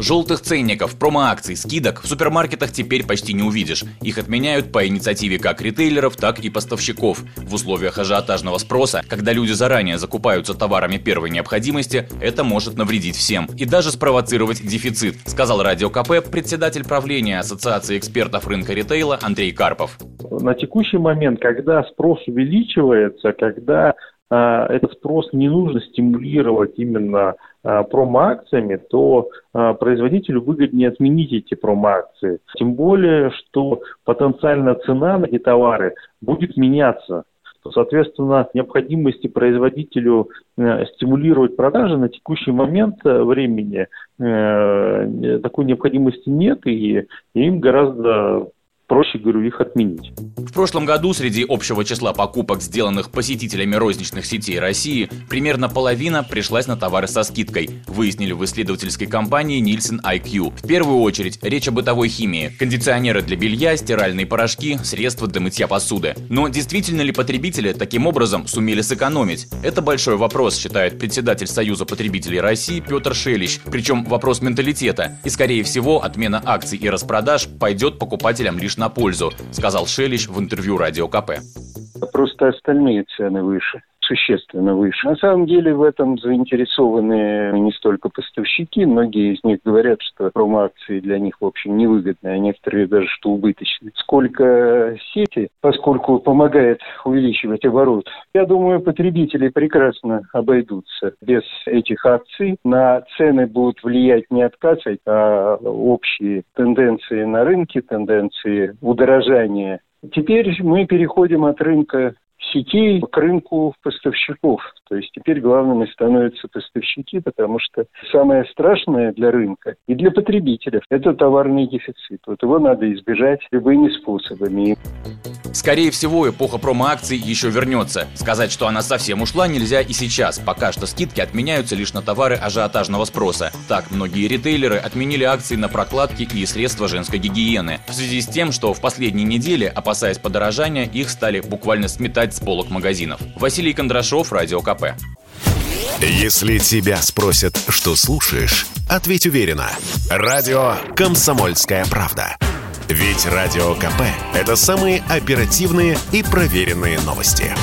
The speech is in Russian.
Желтых ценников, промо-акций, скидок в супермаркетах теперь почти не увидишь. Их отменяют по инициативе как ритейлеров, так и поставщиков. В условиях ажиотажного спроса, когда люди заранее закупаются товарами первой необходимости, это может навредить всем и даже спровоцировать дефицит, сказал Радио КП председатель правления Ассоциации экспертов рынка ритейла Андрей Карпов. На текущий момент, когда спрос увеличивается, когда этот спрос не нужно стимулировать именно а, промо-акциями, то а, производителю выгоднее отменить эти промо-акции. Тем более, что потенциально цена на эти товары будет меняться. Соответственно, необходимости производителю э, стимулировать продажи на текущий момент э, времени э, такой необходимости нет, и им гораздо проще, говорю, их отменить. В прошлом году среди общего числа покупок, сделанных посетителями розничных сетей России, примерно половина пришлась на товары со скидкой, выяснили в исследовательской компании Nielsen IQ. В первую очередь речь о бытовой химии, кондиционеры для белья, стиральные порошки, средства для мытья посуды. Но действительно ли потребители таким образом сумели сэкономить? Это большой вопрос, считает председатель Союза потребителей России Петр Шелищ. Причем вопрос менталитета. И скорее всего отмена акций и распродаж пойдет покупателям лишь на пользу, сказал Шелищ в интервью Радио КП. Просто остальные цены выше существенно выше. На самом деле в этом заинтересованы не столько поставщики, многие из них говорят, что промо-акции для них, в общем, невыгодны, а некоторые даже что убыточны. Сколько сети, поскольку помогает увеличивать оборот, я думаю, потребители прекрасно обойдутся без этих акций. На цены будут влиять не отказ, а общие тенденции на рынке, тенденции удорожания Теперь мы переходим от рынка сетей к рынку поставщиков. То есть теперь главными становятся поставщики, потому что самое страшное для рынка и для потребителя – это товарный дефицит. Вот его надо избежать любыми способами. Скорее всего, эпоха промо-акций еще вернется. Сказать, что она совсем ушла, нельзя и сейчас. Пока что скидки отменяются лишь на товары ажиотажного спроса. Так, многие ритейлеры отменили акции на прокладки и средства женской гигиены. В связи с тем, что в последние недели, опасаясь подорожания, их стали буквально сметать с полок магазинов. Василий Кондрашов, Радио КП. Если тебя спросят, что слушаешь, ответь уверенно. Радио «Комсомольская правда». Ведь Радио КП – это самые оперативные и проверенные новости.